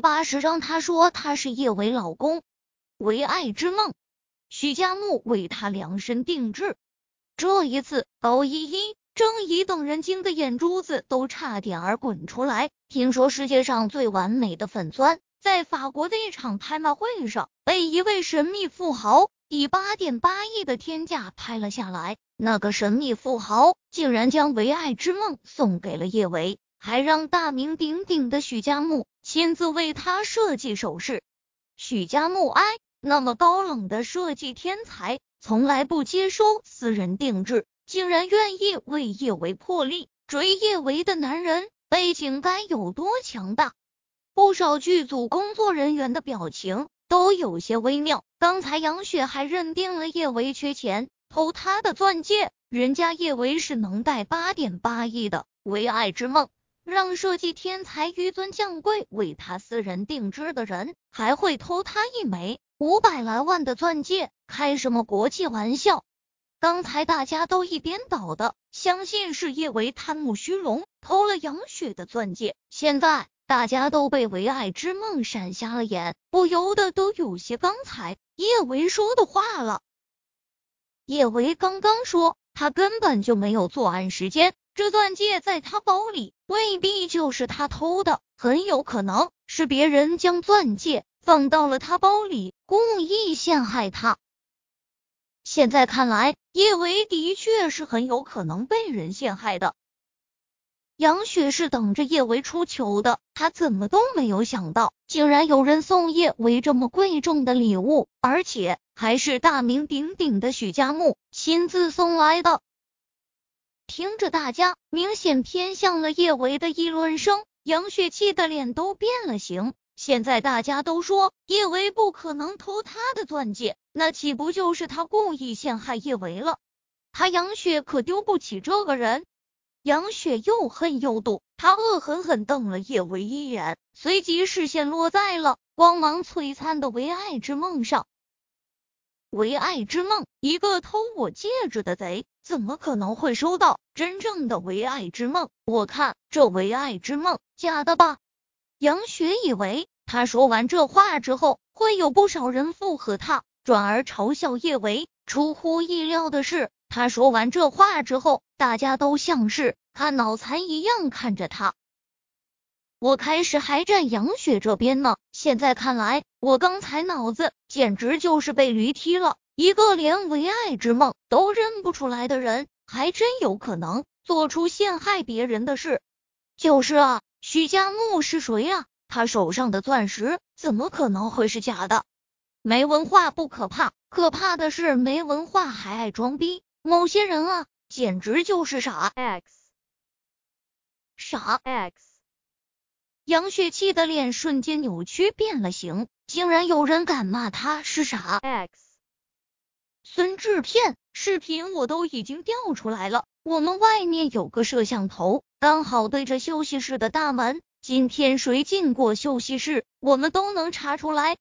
八十章，他说他是叶维老公，唯爱之梦，许家木为他量身定制。这一次，高依依、郑怡等人惊得眼珠子都差点儿滚出来。听说世界上最完美的粉钻，在法国的一场拍卖会上，被一位神秘富豪以八点八亿的天价拍了下来。那个神秘富豪竟然将唯爱之梦送给了叶维。还让大名鼎鼎的许家木亲自为他设计首饰。许家木哎，那么高冷的设计天才，从来不接收私人定制，竟然愿意为叶维破例。追叶维的男人背景该有多强大？不少剧组工作人员的表情都有些微妙。刚才杨雪还认定了叶维缺钱偷他的钻戒，人家叶维是能带八点八亿的唯爱之梦。让设计天才纡尊降贵为他私人定制的人，还会偷他一枚五百来万的钻戒？开什么国际玩笑？刚才大家都一边倒的，相信是叶维贪慕虚荣偷了杨雪的钻戒。现在大家都被唯爱之梦闪瞎了眼，不由得都有些刚才叶维说的话了。叶维刚刚说他根本就没有作案时间。这钻戒在他包里，未必就是他偷的，很有可能是别人将钻戒放到了他包里，故意陷害他。现在看来，叶维的确是很有可能被人陷害的。杨雪是等着叶维出糗的，他怎么都没有想到，竟然有人送叶维这么贵重的礼物，而且还是大名鼎鼎的许家木亲自送来的。听着，大家明显偏向了叶维的议论声，杨雪气的脸都变了形。现在大家都说叶维不可能偷他的钻戒，那岂不就是他故意陷害叶维了？他杨雪可丢不起这个人。杨雪又恨又妒，他恶狠狠瞪了叶维一眼，随即视线落在了光芒璀璨的唯爱之梦上。唯爱之梦，一个偷我戒指的贼，怎么可能会收到真正的唯爱之梦？我看这唯爱之梦假的吧。杨雪以为他说完这话之后，会有不少人附和他，转而嘲笑叶维。出乎意料的是，他说完这话之后，大家都像是看脑残一样看着他。我开始还站杨雪这边呢，现在看来，我刚才脑子简直就是被驴踢了。一个连唯爱之梦都认不出来的人，还真有可能做出陷害别人的事。就是啊，许家木是谁啊？他手上的钻石怎么可能会是假的？没文化不可怕，可怕的是没文化还爱装逼。某些人啊，简直就是傻 X，傻 X。杨雪气的脸瞬间扭曲变了形，竟然有人敢骂他是傻 X。孙制片，视频我都已经调出来了，我们外面有个摄像头，刚好对着休息室的大门。今天谁进过休息室，我们都能查出来。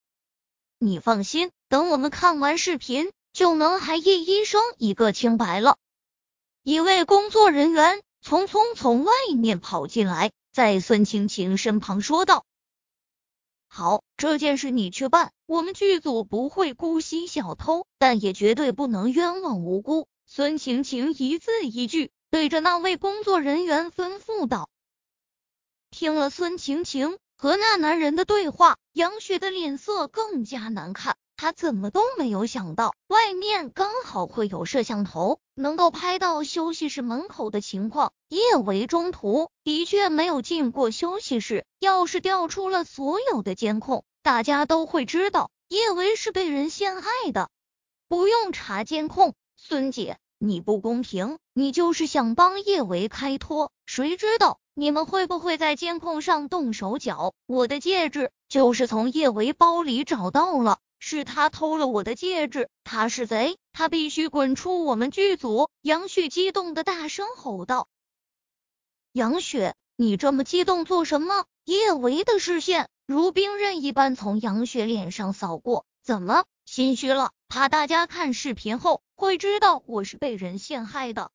你放心，等我们看完视频，就能还叶医生一个清白了。一位工作人员匆匆从外面跑进来。在孙晴晴身旁说道：“好，这件事你去办，我们剧组不会姑息小偷，但也绝对不能冤枉无辜。”孙晴晴一字一句对着那位工作人员吩咐道。听了孙晴晴和那男人的对话，杨雪的脸色更加难看。他怎么都没有想到，外面刚好会有摄像头，能够拍到休息室门口的情况。叶维中途的确没有进过休息室，要是调出了所有的监控，大家都会知道叶维是被人陷害的。不用查监控，孙姐，你不公平，你就是想帮叶维开脱。谁知道你们会不会在监控上动手脚？我的戒指就是从叶维包里找到了。是他偷了我的戒指，他是贼，他必须滚出我们剧组！杨旭激动的大声吼道：“杨雪，你这么激动做什么？”叶维的视线如冰刃一般从杨雪脸上扫过，怎么心虚了？怕大家看视频后会知道我是被人陷害的？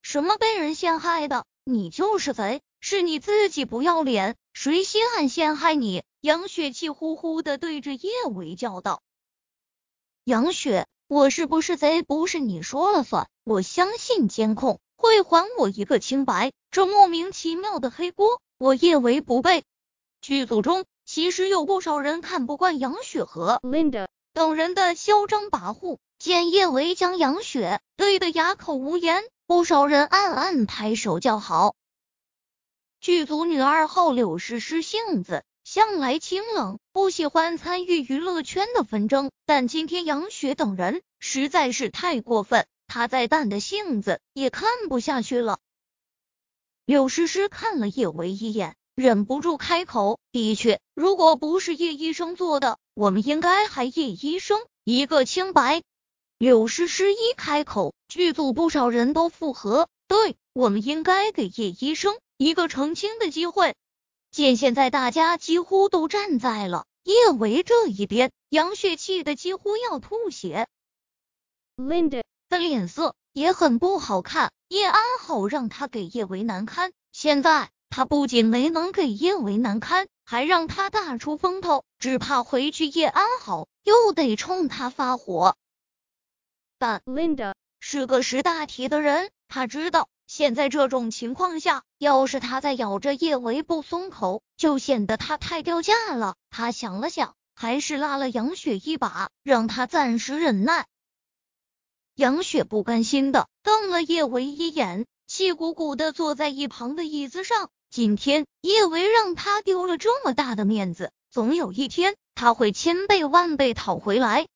什么被人陷害的？你就是贼，是你自己不要脸，谁稀罕陷害你？杨雪气呼呼的对着叶维叫道：“杨雪，我是不是贼？不是你说了算。我相信监控会还我一个清白。这莫名其妙的黑锅，我叶维不背。”剧组中其实有不少人看不惯杨雪和 Linda 等人的嚣张跋扈，见叶维将杨雪怼得哑口无言，不少人暗暗拍手叫好。剧组女二号柳诗诗性子向来清冷，不喜欢参与娱乐圈的纷争，但今天杨雪等人实在是太过分，她再淡的性子也看不下去了。柳诗诗看了叶维一眼，忍不住开口：“的确，如果不是叶医生做的，我们应该还叶医生一个清白。”柳诗诗一开口，剧组不少人都附和：“对，我们应该给叶医生。”一个澄清的机会。见现在大家几乎都站在了叶维这一边，杨雪气得几乎要吐血。Linda 的脸色也很不好看，叶安好让他给叶维难堪，现在他不仅没能给叶维难堪，还让他大出风头，只怕回去叶安好又得冲他发火。但 Linda 是个识大体的人，他知道。现在这种情况下，要是他再咬着叶维不松口，就显得他太掉价了。他想了想，还是拉了杨雪一把，让他暂时忍耐。杨雪不甘心的瞪了叶维一眼，气鼓鼓的坐在一旁的椅子上。今天叶维让他丢了这么大的面子，总有一天他会千倍万倍讨回来。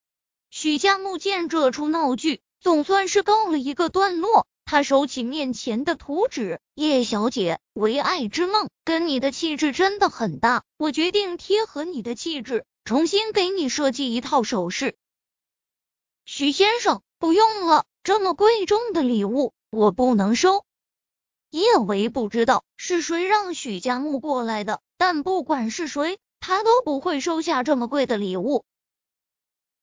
许家木见这出闹剧总算是告了一个段落。他收起面前的图纸，叶小姐，唯爱之梦跟你的气质真的很大，我决定贴合你的气质，重新给你设计一套首饰。许先生，不用了，这么贵重的礼物我不能收。叶维不知道是谁让许家木过来的，但不管是谁，他都不会收下这么贵的礼物。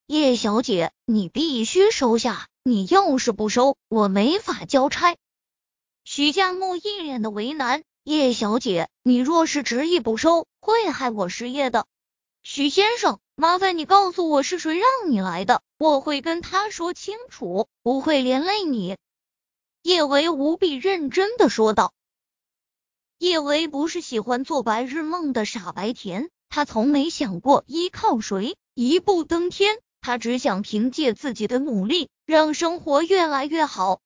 叶小姐，你必须收下。你要是不收，我没法交差。许家木一脸的为难。叶小姐，你若是执意不收，会害我失业的。许先生，麻烦你告诉我是谁让你来的，我会跟他说清楚，不会连累你。叶维无比认真的说道。叶维不是喜欢做白日梦的傻白甜，他从没想过依靠谁一步登天。他只想凭借自己的努力，让生活越来越好。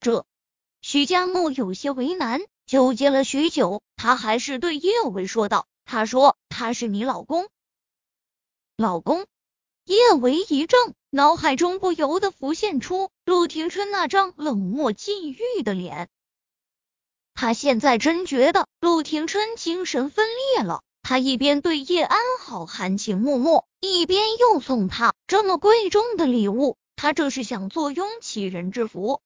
这，许家木有些为难，纠结了许久，他还是对叶维说道：“他说他是你老公。”老公？叶维一怔，脑海中不由得浮现出陆廷琛那张冷漠禁欲的脸。他现在真觉得陆廷琛精神分裂了。他一边对叶安好含情脉脉，一边又送他这么贵重的礼物，他这是想坐拥其人之福。